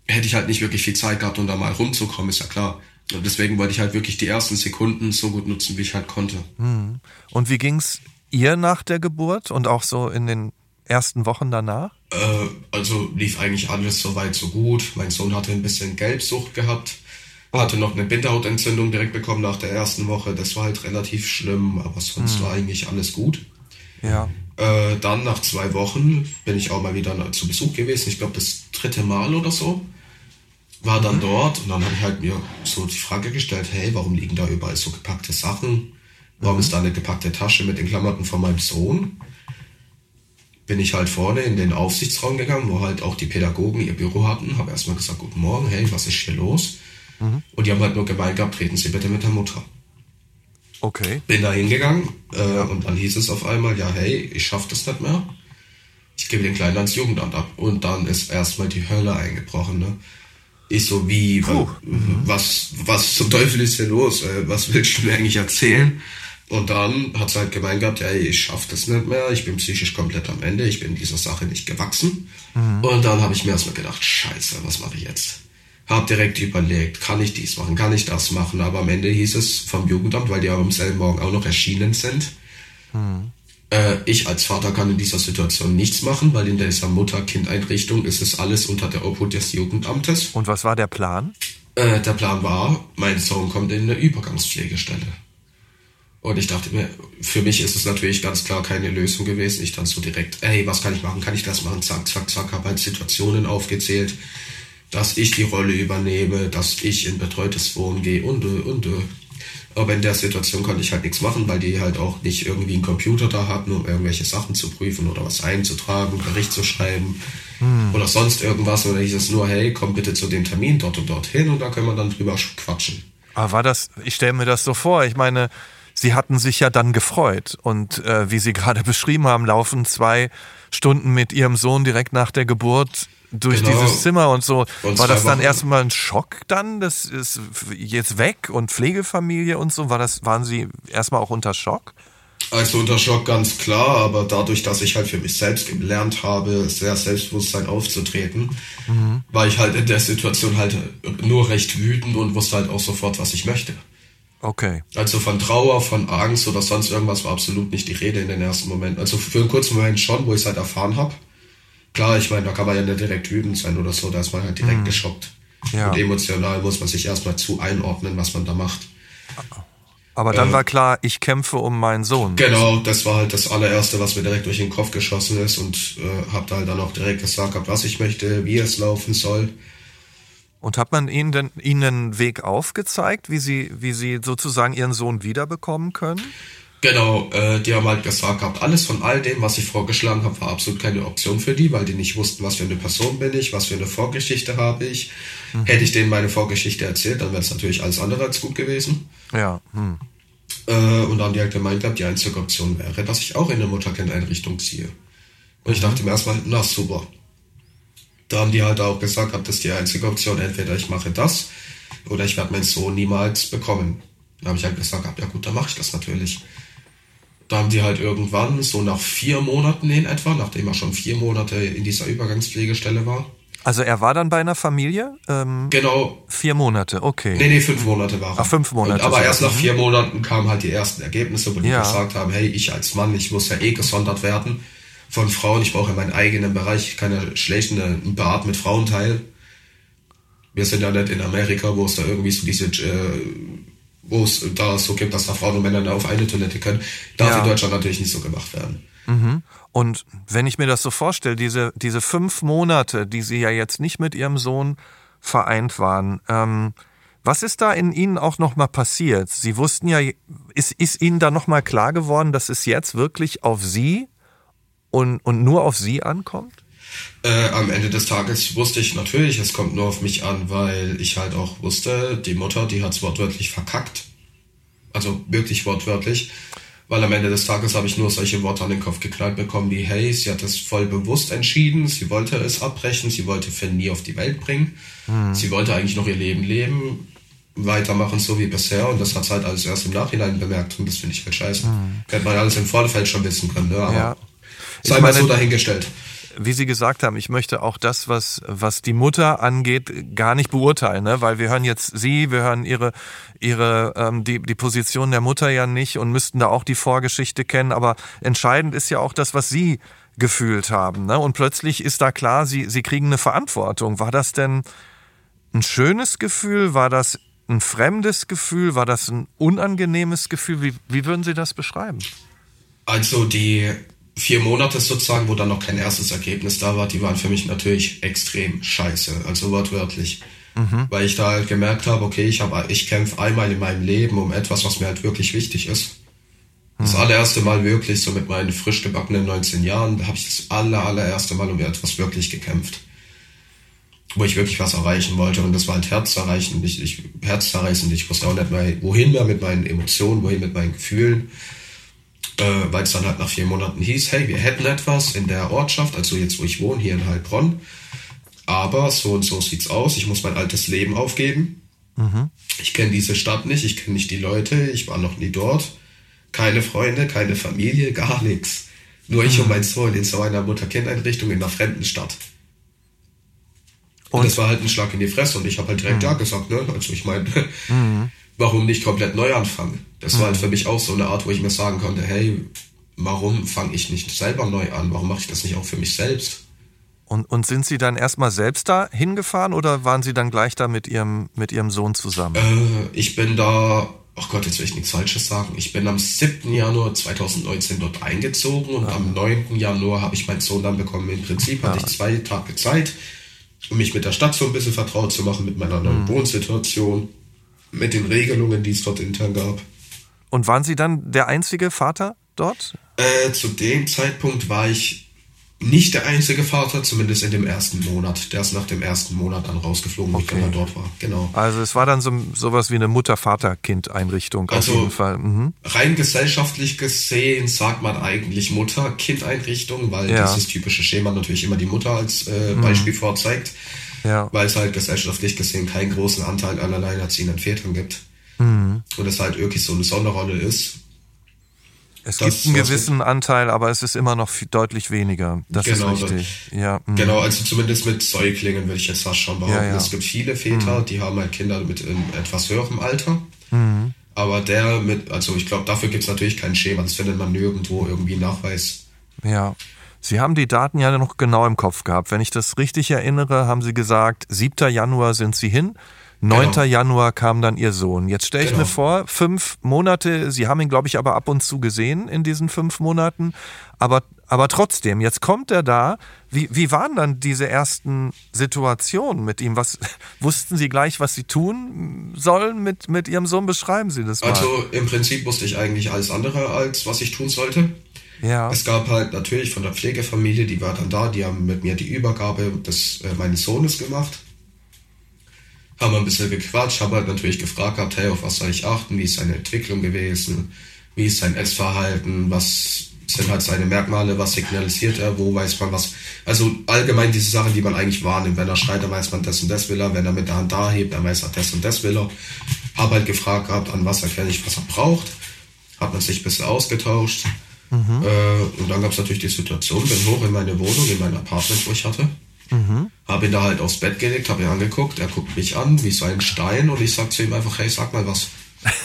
S2: hätte ich halt nicht wirklich viel Zeit gehabt, um da mal rumzukommen, ist ja klar. Und deswegen wollte ich halt wirklich die ersten Sekunden so gut nutzen, wie ich halt konnte.
S3: Mhm. Und wie ging's ihr nach der Geburt und auch so in den ersten Wochen danach?
S2: Äh, also lief eigentlich alles soweit so gut. Mein Sohn hatte ein bisschen Gelbsucht gehabt, hatte noch eine Bindehautentzündung direkt bekommen nach der ersten Woche. Das war halt relativ schlimm, aber sonst hm. war eigentlich alles gut.
S3: Ja.
S2: Äh, dann nach zwei Wochen bin ich auch mal wieder zu Besuch gewesen. Ich glaube das dritte Mal oder so. War dann mhm. dort und dann habe ich halt mir so die Frage gestellt, hey, warum liegen da überall so gepackte Sachen? Warum mhm. ist da eine gepackte Tasche mit den Klamotten von meinem Sohn? Bin ich halt vorne in den Aufsichtsraum gegangen, wo halt auch die Pädagogen ihr Büro hatten. Habe erstmal gesagt, guten Morgen, hey, was ist hier los? Mhm. Und die haben halt nur gemeint gehabt, treten Sie bitte mit der Mutter.
S3: Okay.
S2: Bin da hingegangen äh, und dann hieß es auf einmal, ja, hey, ich schaff das nicht mehr. Ich gebe den Kleinen ans Jugendamt ab. Und dann ist erstmal die Hölle eingebrochen. Ne? Ich so, wie, Puh. was, was zum Teufel ist hier los? Äh, was willst du mir eigentlich erzählen? Und dann hat sie halt gemeint gehabt, ja, ich schaff das nicht mehr, ich bin psychisch komplett am Ende, ich bin dieser Sache nicht gewachsen. Mhm. Und dann habe ich mir erstmal gedacht, scheiße, was mache ich jetzt? Hab direkt überlegt, kann ich dies machen, kann ich das machen, aber am Ende hieß es vom Jugendamt, weil die ja am selben Morgen auch noch erschienen sind, mhm. äh, ich als Vater kann in dieser Situation nichts machen, weil in dieser Mutter-Kind-Einrichtung ist es alles unter der Obhut des Jugendamtes.
S3: Und was war der Plan?
S2: Äh, der Plan war, mein Sohn kommt in eine Übergangspflegestelle. Und ich dachte mir, für mich ist es natürlich ganz klar keine Lösung gewesen. Ich dann so direkt, ey, was kann ich machen? Kann ich das machen? Zack, zack, zack, habe halt Situationen aufgezählt, dass ich die Rolle übernehme, dass ich in betreutes Wohnen gehe und, und, und. Aber in der Situation konnte ich halt nichts machen, weil die halt auch nicht irgendwie einen Computer da hatten, um irgendwelche Sachen zu prüfen oder was einzutragen, Bericht zu schreiben hm. oder sonst irgendwas. Oder hieß es nur, hey, komm bitte zu dem Termin dort und dort hin und da können wir dann drüber quatschen.
S3: Aber war das, ich stelle mir das so vor, ich meine, Sie hatten sich ja dann gefreut und äh, wie Sie gerade beschrieben haben, laufen zwei Stunden mit Ihrem Sohn direkt nach der Geburt durch genau. dieses Zimmer und so. Und war das dann erstmal ein Schock dann? Das ist jetzt weg und Pflegefamilie und so. War das, waren Sie erstmal auch unter Schock?
S2: Also unter Schock ganz klar, aber dadurch, dass ich halt für mich selbst gelernt habe, sehr Selbstbewusstsein aufzutreten, mhm. war ich halt in der Situation halt nur recht wütend und wusste halt auch sofort, was ich möchte.
S3: Okay.
S2: Also von Trauer, von Angst oder sonst irgendwas war absolut nicht die Rede in den ersten Momenten. Also für einen kurzen Moment schon, wo ich es halt erfahren habe. Klar, ich meine, da kann man ja nicht direkt wütend sein oder so, da ist man halt direkt mhm. geschockt. Ja. Und emotional muss man sich erstmal zu einordnen, was man da macht.
S3: Aber dann äh, war klar, ich kämpfe um meinen Sohn.
S2: Genau, das war halt das allererste, was mir direkt durch den Kopf geschossen ist und äh, habe da halt dann auch direkt gesagt, was ich möchte, wie es laufen soll.
S3: Und hat man ihnen denn ihnen einen Weg aufgezeigt, wie sie, wie sie sozusagen ihren Sohn wiederbekommen können?
S2: Genau, äh, die haben halt gesagt gehabt, alles von all dem, was ich vorgeschlagen habe, war absolut keine Option für die, weil die nicht wussten, was für eine Person bin ich, was für eine Vorgeschichte habe ich. Mhm. Hätte ich denen meine Vorgeschichte erzählt, dann wäre es natürlich alles andere als gut gewesen.
S3: Ja. Hm.
S2: Äh, und dann haben die halt gemeint gehabt, die einzige Option wäre, dass ich auch in eine Mutterkind-Einrichtung ziehe. Und ich mhm. dachte mir erstmal, na super, da haben die halt auch gesagt, das ist die einzige Option, entweder ich mache das oder ich werde meinen Sohn niemals bekommen. Da habe ich halt gesagt, ja gut, dann mache ich das natürlich. Da haben die halt irgendwann, so nach vier Monaten in etwa, nachdem er schon vier Monate in dieser Übergangspflegestelle war.
S3: Also er war dann bei einer Familie?
S2: Ähm, genau.
S3: Vier Monate, okay.
S2: Nee, nee, fünf Monate war er.
S3: Ach, fünf Monate.
S2: Und, aber erst nach vier Monaten kamen halt die ersten Ergebnisse, wo die ja. gesagt haben, hey, ich als Mann, ich muss ja eh gesondert werden von Frauen. Ich brauche ja meinen eigenen Bereich. Ich kann ja schlecht einen Bart mit Frauen teilen. Wir sind ja nicht in Amerika, wo es da irgendwie so diese, äh, wo es da so gibt, dass da Frauen und Männer auf eine Toilette können. Darf ja. in Deutschland natürlich nicht so gemacht werden.
S3: Mhm. Und wenn ich mir das so vorstelle, diese, diese fünf Monate, die Sie ja jetzt nicht mit Ihrem Sohn vereint waren, ähm, was ist da in Ihnen auch nochmal passiert? Sie wussten ja, ist, ist Ihnen da nochmal klar geworden, dass es jetzt wirklich auf Sie und, und nur auf sie ankommt?
S2: Äh, am Ende des Tages wusste ich natürlich, es kommt nur auf mich an, weil ich halt auch wusste, die Mutter, die hat es wortwörtlich verkackt. Also wirklich wortwörtlich. Weil am Ende des Tages habe ich nur solche Worte an den Kopf geknallt bekommen wie, hey, sie hat es voll bewusst entschieden, sie wollte es abbrechen, sie wollte Finn nie auf die Welt bringen. Hm. Sie wollte eigentlich noch ihr Leben leben, weitermachen so wie bisher und das hat sie halt alles erst im Nachhinein bemerkt und das finde ich halt scheiße. Hm. Hätte man alles im Vorfeld schon wissen können, ne? aber ja. Sei mal so dahingestellt.
S3: Wie Sie gesagt haben, ich möchte auch das, was, was die Mutter angeht, gar nicht beurteilen, ne? weil wir hören jetzt Sie, wir hören Ihre, Ihre ähm, die, die Position der Mutter ja nicht und müssten da auch die Vorgeschichte kennen. Aber entscheidend ist ja auch das, was Sie gefühlt haben. Ne? Und plötzlich ist da klar, Sie, Sie kriegen eine Verantwortung. War das denn ein schönes Gefühl? War das ein fremdes Gefühl? War das ein unangenehmes Gefühl? Wie, wie würden Sie das beschreiben?
S2: Also die vier Monate sozusagen, wo dann noch kein erstes Ergebnis da war, die waren für mich natürlich extrem scheiße, also wortwörtlich. Mhm. Weil ich da halt gemerkt habe, okay, ich, hab, ich kämpfe einmal in meinem Leben um etwas, was mir halt wirklich wichtig ist. Das allererste Mal wirklich, so mit meinen frisch gebackenen 19 Jahren, da habe ich das aller, allererste Mal um etwas wirklich gekämpft. Wo ich wirklich was erreichen wollte. Und das war halt herzzerreißend. Ich, ich, herzzerreißend. Ich wusste auch nicht mehr, wohin mehr mit meinen Emotionen, wohin mit meinen Gefühlen. Äh, Weil es dann halt nach vier Monaten hieß, hey, wir hätten etwas in der Ortschaft, also jetzt, wo ich wohne, hier in Heilbronn. Aber so und so sieht's aus. Ich muss mein altes Leben aufgeben. Mhm. Ich kenne diese Stadt nicht, ich kenne nicht die Leute, ich war noch nie dort keine Freunde, keine Familie, gar nichts. Nur ich mhm. und mein Sohn in so einer Mutter-Kind-Einrichtung in einer fremden Stadt. Und, und das war halt ein Schlag in die Fresse und ich habe halt direkt mhm. ja gesagt, ne? Also ich meine, mhm. Warum nicht komplett neu anfangen? Das war halt mhm. für mich auch so eine Art, wo ich mir sagen konnte, hey, warum fange ich nicht selber neu an? Warum mache ich das nicht auch für mich selbst?
S3: Und, und sind Sie dann erstmal selbst da hingefahren oder waren Sie dann gleich da mit Ihrem, mit Ihrem Sohn zusammen?
S2: Äh, ich bin da ach Gott, jetzt will ich nichts Falsches sagen. Ich bin am 7. Januar 2019 dort eingezogen und ja. am 9. Januar habe ich meinen Sohn dann bekommen. Im Prinzip ja. hatte ich zwei Tage Zeit, um mich mit der Stadt so ein bisschen vertraut zu machen, mit meiner neuen mhm. Wohnsituation, mit den Regelungen, die es dort intern gab.
S3: Und waren Sie dann der einzige Vater dort?
S2: Äh, zu dem Zeitpunkt war ich nicht der einzige Vater, zumindest in dem ersten Monat. Der ist nach dem ersten Monat dann rausgeflogen, okay. ich dann dort war. Genau.
S3: Also es war dann so sowas wie eine Mutter-Vater-Kind-Einrichtung also auf jeden Fall. Mhm.
S2: Rein gesellschaftlich gesehen sagt man eigentlich Mutter-Kind-Einrichtung, weil ja. dieses typische Schema natürlich immer die Mutter als äh, mhm. Beispiel mhm. vorzeigt. Ja. Weil es halt gesellschaftlich gesehen keinen großen Anteil an alleinerziehenden Vätern gibt. Mhm. Und es halt wirklich so eine Sonderrolle ist.
S3: Es das, gibt einen gewissen Anteil, aber es ist immer noch viel, deutlich weniger. Das genau, ist richtig.
S2: Das, ja, mhm. Genau, also zumindest mit Säuglingen würde ich jetzt fast schon behaupten. Ja, ja. Es gibt viele Väter, mhm. die haben halt Kinder mit in etwas höherem Alter. Mhm. Aber der mit, also ich glaube, dafür gibt es natürlich kein Schema. Das findet man nirgendwo irgendwie Nachweis.
S3: Ja. Sie haben die Daten ja noch genau im Kopf gehabt. Wenn ich das richtig erinnere, haben Sie gesagt, 7. Januar sind Sie hin. 9. Genau. Januar kam dann ihr Sohn. Jetzt stelle ich genau. mir vor, fünf Monate, Sie haben ihn, glaube ich, aber ab und zu gesehen in diesen fünf Monaten. Aber, aber trotzdem, jetzt kommt er da. Wie, wie waren dann diese ersten Situationen mit ihm? Was wussten Sie gleich, was Sie tun sollen mit, mit Ihrem Sohn? Beschreiben Sie das
S2: mal. Also im Prinzip wusste ich eigentlich alles andere, als was ich tun sollte. Ja. Es gab halt natürlich von der Pflegefamilie, die war dann da, die haben mit mir die Übergabe des äh, meines Sohnes gemacht haben wir ein bisschen gequatscht, habe halt natürlich gefragt gehabt, hey, auf was soll ich achten, wie ist seine Entwicklung gewesen, wie ist sein Essverhalten, was sind halt seine Merkmale, was signalisiert er, wo weiß man was. Also allgemein diese Sachen, die man eigentlich wahrnimmt. Wenn er schreit, dann weiß man das und das will er. Wenn er mit der Hand da hebt, dann weiß er das und das will er. Habe halt gefragt gehabt, an was erkenne ich, was er braucht. Hat man sich ein bisschen ausgetauscht. Mhm. Äh, und dann gab es natürlich die Situation, bin hoch in meine Wohnung, in mein Apartment, wo ich hatte. Mhm. Habe ihn da halt aufs Bett gelegt, habe ihn angeguckt, er guckt mich an wie so ein Stein und ich sag zu ihm einfach, hey, sag mal was.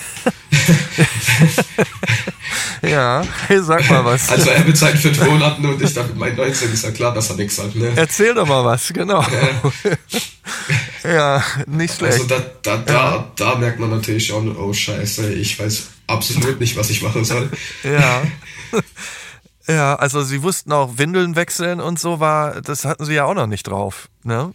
S3: ja, hey, sag mal was.
S2: Also er mit seinen fünf Monaten und ich dachte, mein 19 ist ja klar, dass er nichts sagt. Ne?
S3: Erzähl doch mal was, genau. ja, nicht schlecht. Also
S2: da, da, da, ja. da merkt man natürlich schon, oh scheiße, ich weiß absolut nicht, was ich machen soll.
S3: ja. Ja, also sie wussten auch Windeln wechseln und so war, das hatten sie ja auch noch nicht drauf, ne?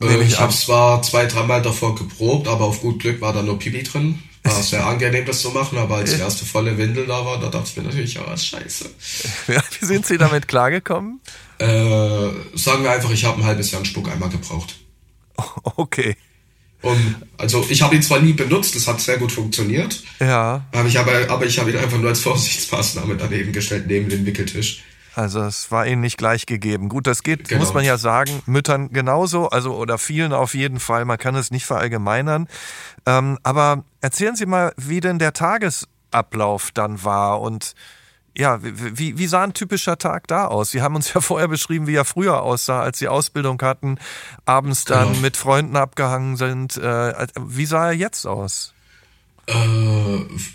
S2: Äh, ich, habe zwar zwei, dreimal davor geprobt, aber auf gut Glück war da nur Pipi drin. War sehr angenehm, das zu machen, aber als die erste volle Windel da war, da dachte ich mir natürlich, ja, was scheiße.
S3: Ja, wie sind Sie damit klargekommen?
S2: Äh, sagen wir einfach, ich habe ein halbes Jahr einen Spuck einmal gebraucht.
S3: Okay.
S2: Und also ich habe ihn zwar nie benutzt, das hat sehr gut funktioniert. Ja. Aber ich habe, aber ich habe ihn einfach nur als Vorsichtsmaßnahme daneben gestellt, neben den Wickeltisch.
S3: Also es war ihnen nicht gleich gegeben. Gut, das geht, genau. muss man ja sagen, Müttern genauso, also oder vielen auf jeden Fall. Man kann es nicht verallgemeinern. Ähm, aber erzählen Sie mal, wie denn der Tagesablauf dann war und ja, wie, wie sah ein typischer Tag da aus? Sie haben uns ja vorher beschrieben, wie er früher aussah, als Sie Ausbildung hatten, abends dann genau. mit Freunden abgehangen sind. Äh, wie sah er jetzt aus?
S2: Äh,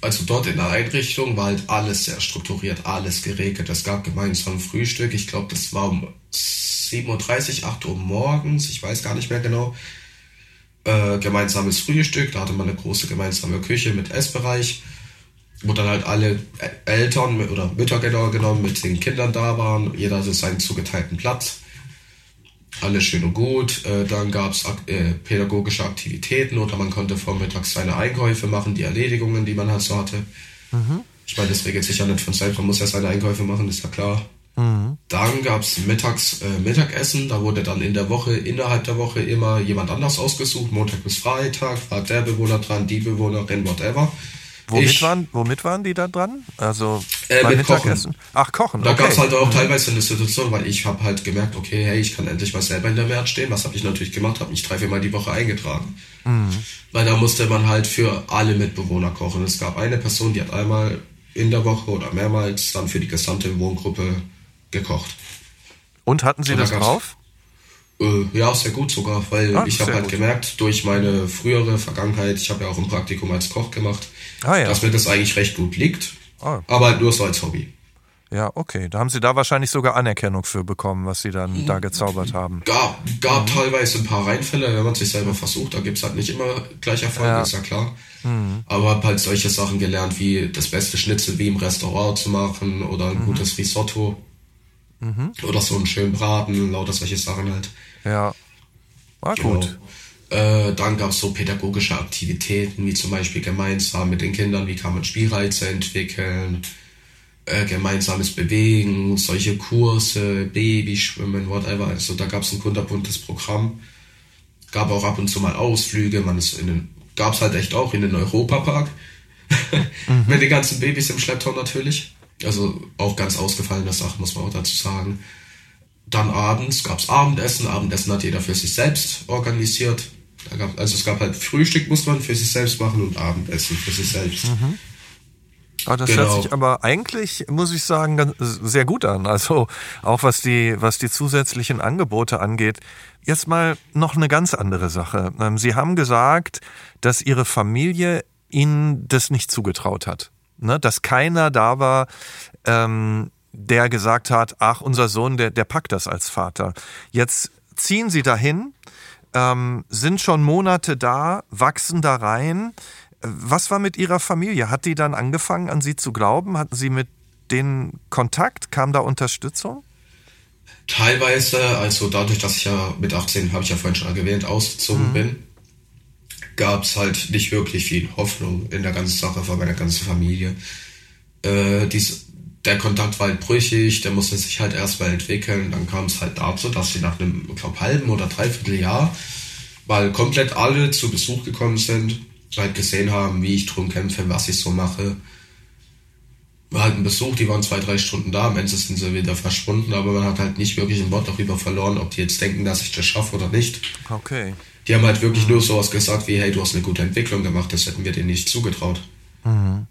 S2: also dort in der Einrichtung war halt alles sehr strukturiert, alles geregelt. Es gab gemeinsam Frühstück. Ich glaube, das war um 7.30 Uhr, 8 Uhr morgens. Ich weiß gar nicht mehr genau. Äh, gemeinsames Frühstück. Da hatte man eine große gemeinsame Küche mit Essbereich wo dann halt alle Eltern oder Mütter genau genommen mit den Kindern da waren. Jeder hatte seinen zugeteilten Platz. Alles schön und gut. Äh, dann gab es äh, pädagogische Aktivitäten oder man konnte vormittags seine Einkäufe machen, die Erledigungen, die man halt so hatte. Mhm. Ich meine, das regelt sich ja nicht von selbst, man muss ja seine Einkäufe machen, ist ja klar. Mhm. Dann gab's mittags äh, Mittagessen, da wurde dann in der Woche, innerhalb der Woche immer jemand anders ausgesucht. Montag bis Freitag war der Bewohner dran, die Bewohnerin, whatever.
S3: Womit, ich, waren, womit waren die da dran? Also äh, mit Mittagessen? Kochen. Ach, kochen.
S2: Da okay. gab es halt auch mhm. teilweise eine Situation, weil ich habe halt gemerkt, okay, hey, ich kann endlich mal selber in der Mehrheit stehen. Was habe ich natürlich gemacht? Habe mich drei, vier Mal die Woche eingetragen. Mhm. Weil da musste man halt für alle Mitbewohner kochen. Es gab eine Person, die hat einmal in der Woche oder mehrmals dann für die gesamte Wohngruppe gekocht.
S3: Und hatten Sie Und das drauf?
S2: Äh, ja, sehr gut sogar, weil ah, ich habe halt gut. gemerkt, durch meine frühere Vergangenheit, ich habe ja auch ein Praktikum als Koch gemacht, ah, ja. dass mir das eigentlich recht gut liegt. Ah. Aber halt nur so als Hobby.
S3: Ja, okay. Da haben Sie da wahrscheinlich sogar Anerkennung für bekommen, was Sie dann da gezaubert haben.
S2: Gab, gab mhm. teilweise ein paar Reinfälle, wenn man sich selber versucht. Da gibt's halt nicht immer gleich Erfolg, ja. ist ja klar. Mhm. Aber habe halt solche Sachen gelernt, wie das beste Schnitzel wie im Restaurant zu machen oder ein mhm. gutes Risotto. Mhm. Oder so einen schönen Braten, lauter solche Sachen halt.
S3: Ja. War genau. gut.
S2: Äh, dann gab es so pädagogische Aktivitäten, wie zum Beispiel gemeinsam mit den Kindern, wie kann man Spielreize entwickeln, äh, gemeinsames Bewegen, solche Kurse, Babyschwimmen, whatever. Also da gab es ein kunterbuntes Programm. Gab auch ab und zu mal Ausflüge, man ist in den, gab es halt echt auch in den Europapark. mhm. Mit den ganzen Babys im Schlepptau natürlich. Also auch ganz ausgefallene Sachen, muss man auch dazu sagen. Dann abends gab es Abendessen. Abendessen hat jeder für sich selbst organisiert. Gab, also es gab halt Frühstück, muss man für sich selbst machen und Abendessen für sich selbst. Mhm.
S3: Aber das genau. hört sich aber eigentlich, muss ich sagen, ganz, sehr gut an. Also auch was die, was die zusätzlichen Angebote angeht. Jetzt mal noch eine ganz andere Sache. Ähm, Sie haben gesagt, dass Ihre Familie Ihnen das nicht zugetraut hat ne, dass keiner da war, ähm, der gesagt hat, ach, unser Sohn, der, der packt das als Vater. Jetzt ziehen sie dahin, ähm, sind schon Monate da, wachsen da rein. Was war mit ihrer Familie? Hat die dann angefangen, an sie zu glauben? Hatten sie mit denen Kontakt? Kam da Unterstützung?
S2: Teilweise, also dadurch, dass ich ja mit 18, habe ich ja vorhin schon erwähnt, ausgezogen mhm. bin, gab es halt nicht wirklich viel Hoffnung in der ganzen Sache von meiner ganzen Familie. Äh, dies, der Kontakt war halt brüchig, der musste sich halt erstmal entwickeln. Dann kam es halt dazu, dass sie nach einem, ich glaube, halben oder dreiviertel Jahr, weil komplett alle zu Besuch gekommen sind, halt gesehen haben, wie ich drum kämpfe, was ich so mache. Wir hatten Besuch, die waren zwei, drei Stunden da, am Ende sind sie wieder verschwunden, aber man hat halt nicht wirklich ein Wort darüber verloren, ob die jetzt denken, dass ich das schaffe oder nicht.
S3: Okay.
S2: Die haben halt wirklich nur sowas gesagt wie, hey, du hast eine gute Entwicklung gemacht, das hätten wir dir nicht zugetraut. Mhm.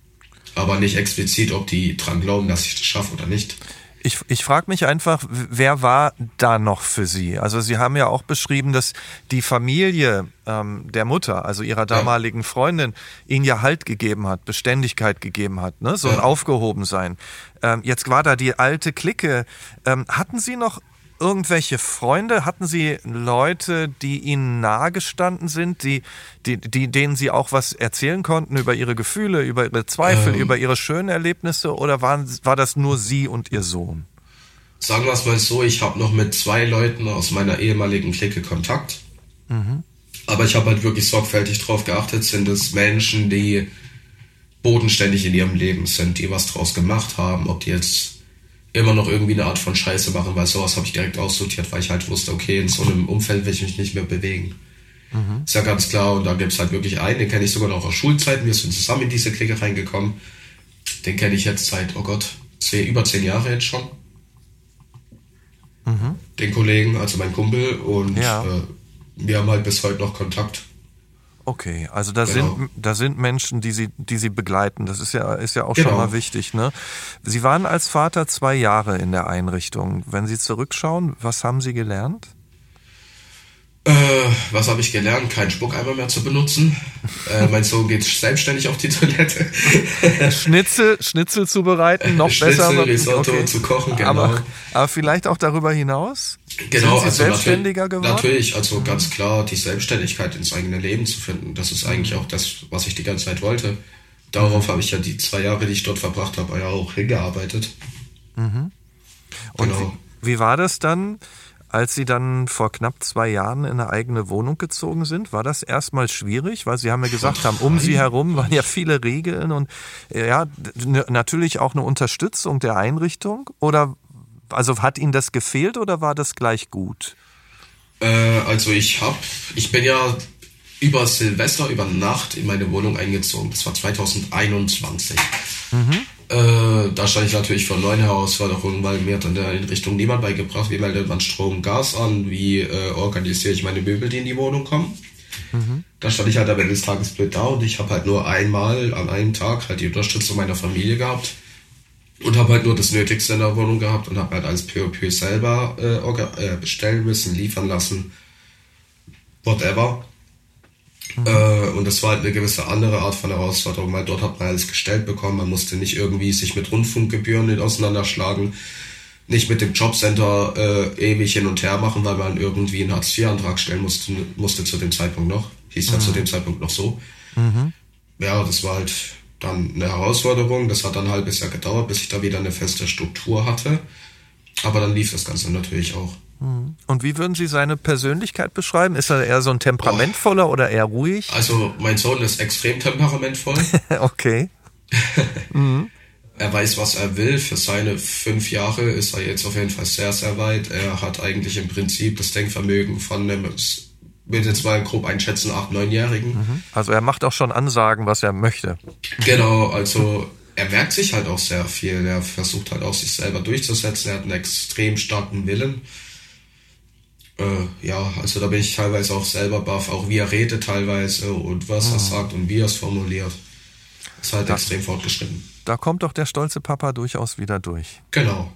S2: Aber nicht explizit, ob die dran glauben, dass ich das schaffe oder nicht.
S3: Ich, ich frage mich einfach, wer war da noch für Sie? Also Sie haben ja auch beschrieben, dass die Familie ähm, der Mutter, also Ihrer damaligen ja. Freundin, Ihnen ja Halt gegeben hat, Beständigkeit gegeben hat, ne? so ein Aufgehobensein. Ähm, jetzt war da die alte Clique. Ähm, hatten Sie noch irgendwelche Freunde? Hatten Sie Leute, die Ihnen nahegestanden sind, die, die, die, denen Sie auch was erzählen konnten über Ihre Gefühle, über Ihre Zweifel, ähm, über Ihre schönen Erlebnisse oder waren, war das nur Sie und Ihr Sohn?
S2: Sagen wir es mal so, ich habe noch mit zwei Leuten aus meiner ehemaligen Clique Kontakt. Mhm. Aber ich habe halt wirklich sorgfältig darauf geachtet, sind es Menschen, die bodenständig in ihrem Leben sind, die was draus gemacht haben, ob die jetzt immer noch irgendwie eine Art von Scheiße machen, weil sowas habe ich direkt aussortiert, weil ich halt wusste, okay, in so einem Umfeld will ich mich nicht mehr bewegen. Mhm. Ist ja ganz klar. Und da gibt es halt wirklich einen, den kenne ich sogar noch aus Schulzeiten. Wir sind zusammen in diese Clique reingekommen. Den kenne ich jetzt seit, oh Gott, zehn, über zehn Jahre jetzt schon. Mhm. Den Kollegen, also mein Kumpel. Und ja. äh, wir haben halt bis heute noch Kontakt.
S3: Okay, also da genau. sind da sind Menschen, die sie die sie begleiten. Das ist ja ist ja auch genau. schon mal wichtig. Ne? Sie waren als Vater zwei Jahre in der Einrichtung. Wenn Sie zurückschauen, was haben Sie gelernt?
S2: Äh, was habe ich gelernt? Keinen Spuckeimer mehr zu benutzen. äh, mein Sohn geht selbstständig auf die Toilette.
S3: Schnitzel, Schnitzel zubereiten, noch
S2: Schnitzel,
S3: besser.
S2: Risotto okay. zu kochen, genau.
S3: Aber, aber vielleicht auch darüber hinaus?
S2: Genau,
S3: also selbstständiger
S2: natürlich,
S3: geworden?
S2: Natürlich, also ganz klar, die Selbstständigkeit ins eigene Leben zu finden, das ist eigentlich auch das, was ich die ganze Zeit wollte. Darauf mhm. habe ich ja die zwei Jahre, die ich dort verbracht habe, ja auch hingearbeitet.
S3: Mhm. Und genau. wie, wie war das dann? Als Sie dann vor knapp zwei Jahren in eine eigene Wohnung gezogen sind, war das erstmal schwierig, weil Sie haben ja gesagt haben, um Sie herum waren ja viele Regeln und ja, natürlich auch eine Unterstützung der Einrichtung oder also hat Ihnen das gefehlt oder war das gleich gut?
S2: Äh, also ich hab, ich bin ja über Silvester, über Nacht in meine Wohnung eingezogen. Das war 2021. Mhm. Äh, da stand ich natürlich vor neuen Herausforderungen, weil mir hat in der Richtung niemand beigebracht, wie meldet man Strom, Gas an, wie äh, organisiere ich meine Möbel, die in die Wohnung kommen. Mhm. Da stand ich halt am Ende des Tages blöd da und ich habe halt nur einmal an einem Tag halt die Unterstützung meiner Familie gehabt und habe halt nur das Nötigste in der Wohnung gehabt und habe halt alles peu selber äh, äh, bestellen müssen, liefern lassen, whatever. Mhm. Äh, und das war halt eine gewisse andere Art von Herausforderung, weil dort hat man alles gestellt bekommen, man musste nicht irgendwie sich mit Rundfunkgebühren auseinanderschlagen, nicht mit dem Jobcenter äh, ewig hin und her machen, weil man irgendwie einen Hartz-IV-Antrag stellen musste, musste zu dem Zeitpunkt noch. Hieß mhm. ja zu dem Zeitpunkt noch so. Mhm. Ja, das war halt dann eine Herausforderung. Das hat dann ein halbes Jahr gedauert, bis ich da wieder eine feste Struktur hatte. Aber dann lief das Ganze natürlich auch.
S3: Mhm. Und wie würden Sie seine Persönlichkeit beschreiben? Ist er eher so ein temperamentvoller oh. oder eher ruhig?
S2: Also mein Sohn ist extrem temperamentvoll.
S3: okay.
S2: mhm. Er weiß, was er will. Für seine fünf Jahre ist er jetzt auf jeden Fall sehr, sehr weit. Er hat eigentlich im Prinzip das Denkvermögen von einem würde jetzt mal grob einschätzen, acht, neunjährigen. Mhm.
S3: Also er macht auch schon Ansagen, was er möchte.
S2: Genau, also er merkt sich halt auch sehr viel. Er versucht halt auch sich selber durchzusetzen. Er hat einen extrem starken Willen. Äh, ja, also da bin ich teilweise auch selber baff, auch wie er redet teilweise und was mhm. er sagt und wie er es formuliert. Ist halt da, extrem fortgeschritten.
S3: Da kommt doch der stolze Papa durchaus wieder durch.
S2: Genau.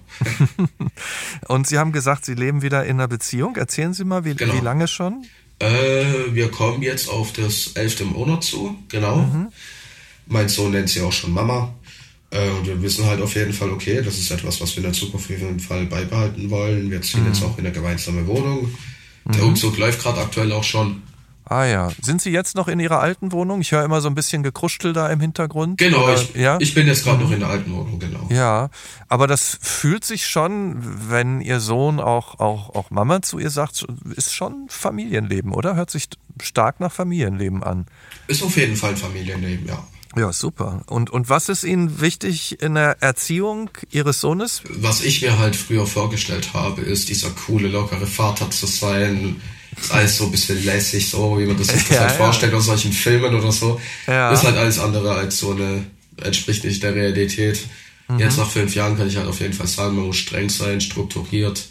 S3: und Sie haben gesagt, Sie leben wieder in einer Beziehung. Erzählen Sie mal, wie, genau. wie lange schon?
S2: Äh, wir kommen jetzt auf das elfte Monat zu, genau. Mhm. Mein Sohn nennt sie auch schon Mama. Äh, und wir wissen halt auf jeden Fall, okay, das ist etwas, was wir in der Zukunft auf jeden Fall beibehalten wollen. Wir ziehen mhm. jetzt auch in eine gemeinsame Wohnung. Der mhm. Umzug läuft gerade aktuell auch schon.
S3: Ah ja. Sind Sie jetzt noch in Ihrer alten Wohnung? Ich höre immer so ein bisschen Gekruschel da im Hintergrund.
S2: Genau, ich, ja? ich bin jetzt gerade mhm. noch in der alten Wohnung, genau.
S3: Ja, aber das fühlt sich schon, wenn Ihr Sohn auch, auch, auch Mama zu ihr sagt, ist schon Familienleben, oder? Hört sich stark nach Familienleben an.
S2: Ist auf jeden Fall ein Familienleben, ja.
S3: Ja, super. Und, und was ist Ihnen wichtig in der Erziehung Ihres Sohnes?
S2: Was ich mir halt früher vorgestellt habe, ist dieser coole, lockere Vater zu sein, ist alles so ein bisschen lässig, so wie man das sich ja, halt ja. vorstellt aus solchen Filmen oder so. Ja. Ist halt alles andere als so eine, entspricht nicht der Realität. Mhm. Jetzt nach fünf Jahren kann ich halt auf jeden Fall sagen, man muss streng sein, strukturiert.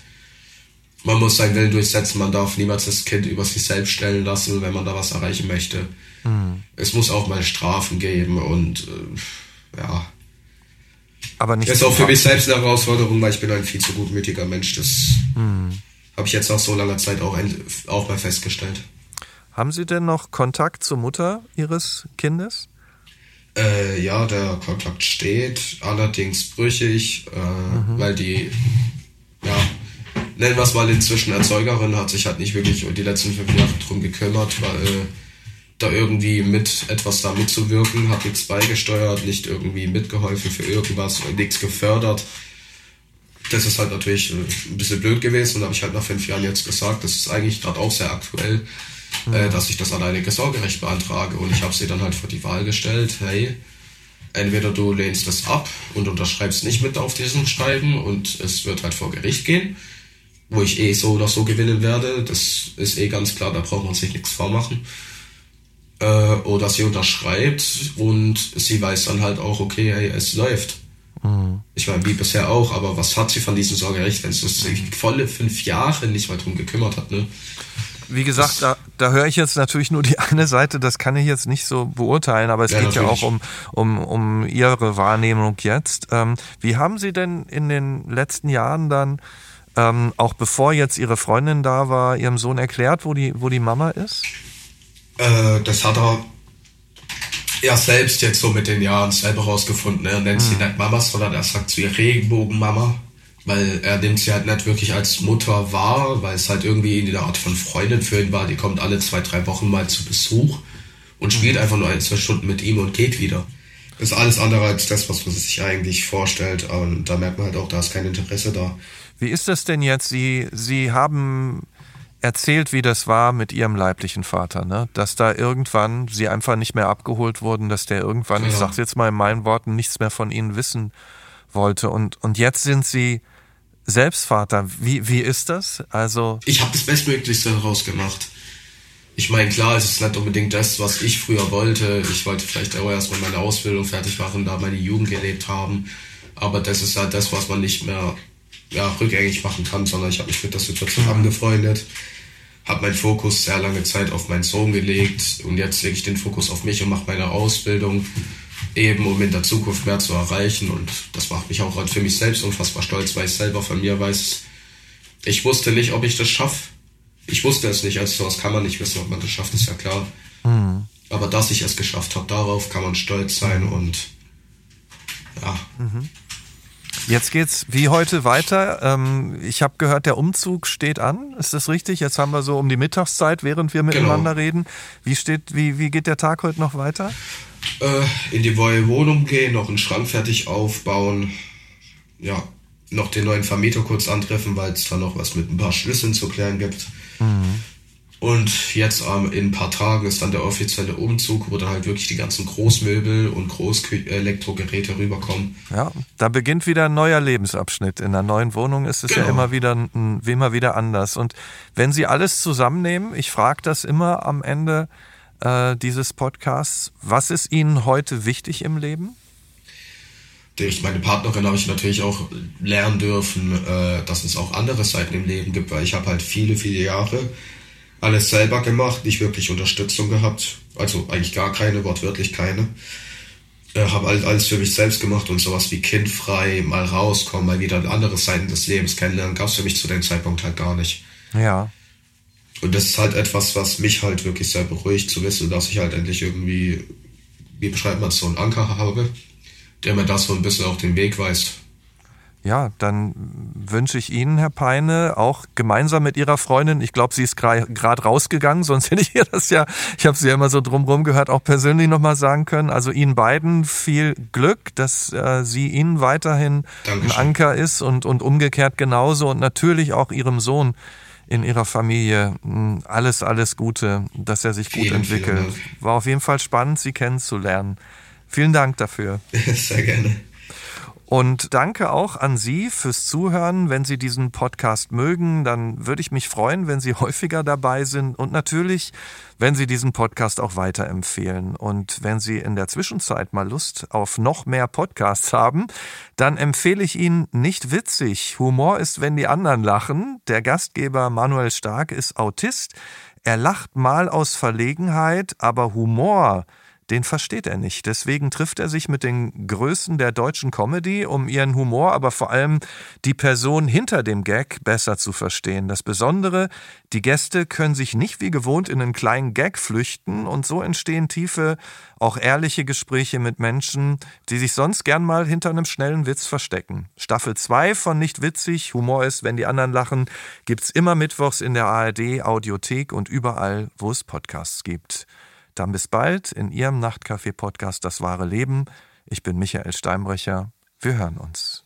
S2: Man muss seinen Willen durchsetzen, man darf niemals das Kind über sich selbst stellen lassen, wenn man da was erreichen möchte. Mhm. Es muss auch mal Strafen geben und äh, ja.
S3: Aber nicht.
S2: Das ist auch für mich selbst eine Herausforderung, weil ich bin ein viel zu gutmütiger Mensch. Das mhm. Habe ich jetzt nach so langer Zeit auch, auch mal festgestellt.
S3: Haben Sie denn noch Kontakt zur Mutter Ihres Kindes?
S2: Äh, ja, der Kontakt steht, allerdings brüchig, äh, mhm. weil die, ja, nennen wir es mal inzwischen Erzeugerin, hat sich halt nicht wirklich die letzten fünf Jahre drum gekümmert, weil äh, da irgendwie mit etwas da mitzuwirken, hat nichts beigesteuert, nicht irgendwie mitgeholfen für irgendwas, nichts gefördert das ist halt natürlich ein bisschen blöd gewesen und habe ich halt nach fünf Jahren jetzt gesagt, das ist eigentlich gerade auch sehr aktuell, äh, äh, dass ich das alleinige Sorgerecht beantrage und ich habe sie dann halt vor die Wahl gestellt, hey, entweder du lehnst das ab und unterschreibst nicht mit auf diesem Schreiben und es wird halt vor Gericht gehen, wo ich eh so oder so gewinnen werde, das ist eh ganz klar, da braucht man sich nichts vormachen. Äh, oder sie unterschreibt und sie weiß dann halt auch, okay, hey, es läuft. Mhm. Ich meine, wie bisher auch, aber was hat sie von diesem Sorgerecht, wenn sie sich volle fünf Jahre nicht mal drum gekümmert hat, ne?
S3: Wie gesagt, da, da höre ich jetzt natürlich nur die eine Seite, das kann ich jetzt nicht so beurteilen, aber es ja, geht natürlich. ja auch um, um, um Ihre Wahrnehmung jetzt. Ähm, wie haben Sie denn in den letzten Jahren dann, ähm, auch bevor jetzt Ihre Freundin da war, Ihrem Sohn erklärt, wo die, wo die Mama ist?
S2: Äh, das hat er er selbst jetzt so mit den Jahren selber rausgefunden. Er nennt mhm. sie nicht Mama, sondern er sagt zu ihr Regenbogenmama, weil er nimmt sie halt nicht wirklich als Mutter wahr, weil es halt irgendwie in der Art von Freundin für ihn war. Die kommt alle zwei, drei Wochen mal zu Besuch und spielt mhm. einfach nur ein, zwei Stunden mit ihm und geht wieder. ist alles andere als das, was man sich eigentlich vorstellt. Und da merkt man halt auch, da ist kein Interesse da.
S3: Wie ist das denn jetzt? Sie, Sie haben erzählt, wie das war mit Ihrem leiblichen Vater, ne? Dass da irgendwann Sie einfach nicht mehr abgeholt wurden, dass der irgendwann, ja. ich sag's jetzt mal in meinen Worten, nichts mehr von Ihnen wissen wollte. Und, und jetzt sind Sie selbst Vater. Wie, wie ist das? Also.
S2: Ich habe das Bestmöglichste daraus gemacht ich meine, klar, es ist nicht unbedingt das, was ich früher wollte. Ich wollte vielleicht auch erstmal meine Ausbildung fertig machen, da meine Jugend gelebt haben. Aber das ist halt das, was man nicht mehr ja, rückgängig machen kann, sondern ich habe mich mit der Situation angefreundet, habe meinen Fokus sehr lange Zeit auf meinen Sohn gelegt und jetzt lege ich den Fokus auf mich und mache meine Ausbildung, eben um in der Zukunft mehr zu erreichen. Und das macht mich auch für mich selbst unfassbar stolz, weil ich selber von mir weiß, ich wusste nicht, ob ich das schaffe ich wusste es nicht, also sowas kann man nicht wissen, ob man das schafft, ist ja klar. Mhm. Aber dass ich es geschafft habe, darauf kann man stolz sein und ja. Mhm.
S3: Jetzt geht's wie heute weiter. Ähm, ich habe gehört, der Umzug steht an. Ist das richtig? Jetzt haben wir so um die Mittagszeit, während wir miteinander genau. reden. Wie steht, wie, wie geht der Tag heute noch weiter?
S2: Äh, in die neue Wohnung gehen, noch einen Schrank fertig aufbauen. Ja, noch den neuen Vermieter kurz antreffen, weil es da noch was mit ein paar Schlüsseln zu klären gibt. Mhm. Und jetzt ähm, in ein paar Tagen ist dann der offizielle Umzug, wo dann halt wirklich die ganzen Großmöbel und Großelektrogeräte rüberkommen.
S3: Ja, da beginnt wieder ein neuer Lebensabschnitt. In einer neuen Wohnung ist es genau. ja immer wieder, immer wieder anders. Und wenn Sie alles zusammennehmen, ich frage das immer am Ende äh, dieses Podcasts, was ist Ihnen heute wichtig im Leben?
S2: durch meine Partnerin habe ich natürlich auch lernen dürfen, äh, dass es auch andere Seiten im Leben gibt, weil ich habe halt viele, viele Jahre alles selber gemacht, nicht wirklich Unterstützung gehabt, also eigentlich gar keine, wortwörtlich keine. Äh, habe halt alles für mich selbst gemacht und sowas wie kindfrei mal rauskommen, mal wieder andere Seiten des Lebens kennenlernen, gab es für mich zu dem Zeitpunkt halt gar nicht.
S3: Ja.
S2: Und das ist halt etwas, was mich halt wirklich sehr beruhigt, zu wissen, dass ich halt endlich irgendwie, wie beschreibt man es, so einen Anker habe, der mir das so ein bisschen auf den Weg weist.
S3: Ja, dann wünsche ich Ihnen, Herr Peine, auch gemeinsam mit Ihrer Freundin, ich glaube, sie ist gerade rausgegangen, sonst hätte ich ihr das ja, ich habe sie ja immer so drumherum gehört, auch persönlich nochmal sagen können. Also Ihnen beiden viel Glück, dass äh, sie Ihnen weiterhin Dankeschön. ein Anker ist und, und umgekehrt genauso und natürlich auch Ihrem Sohn in Ihrer Familie hm, alles, alles Gute, dass er sich vielen, gut entwickelt. War auf jeden Fall spannend, Sie kennenzulernen. Vielen Dank dafür.
S2: Sehr gerne.
S3: Und danke auch an Sie fürs Zuhören. Wenn Sie diesen Podcast mögen, dann würde ich mich freuen, wenn Sie häufiger dabei sind und natürlich, wenn Sie diesen Podcast auch weiterempfehlen. Und wenn Sie in der Zwischenzeit mal Lust auf noch mehr Podcasts haben, dann empfehle ich Ihnen nicht witzig. Humor ist, wenn die anderen lachen. Der Gastgeber Manuel Stark ist Autist. Er lacht mal aus Verlegenheit, aber Humor den versteht er nicht. Deswegen trifft er sich mit den Größen der deutschen Comedy, um ihren Humor, aber vor allem die Person hinter dem Gag besser zu verstehen. Das Besondere, die Gäste können sich nicht wie gewohnt in einen kleinen Gag flüchten und so entstehen tiefe, auch ehrliche Gespräche mit Menschen, die sich sonst gern mal hinter einem schnellen Witz verstecken. Staffel 2 von Nicht witzig, Humor ist, wenn die anderen lachen, gibt's immer mittwochs in der ARD Audiothek und überall, wo es Podcasts gibt. Dann bis bald in Ihrem Nachtcafé-Podcast Das wahre Leben. Ich bin Michael Steinbrecher. Wir hören uns.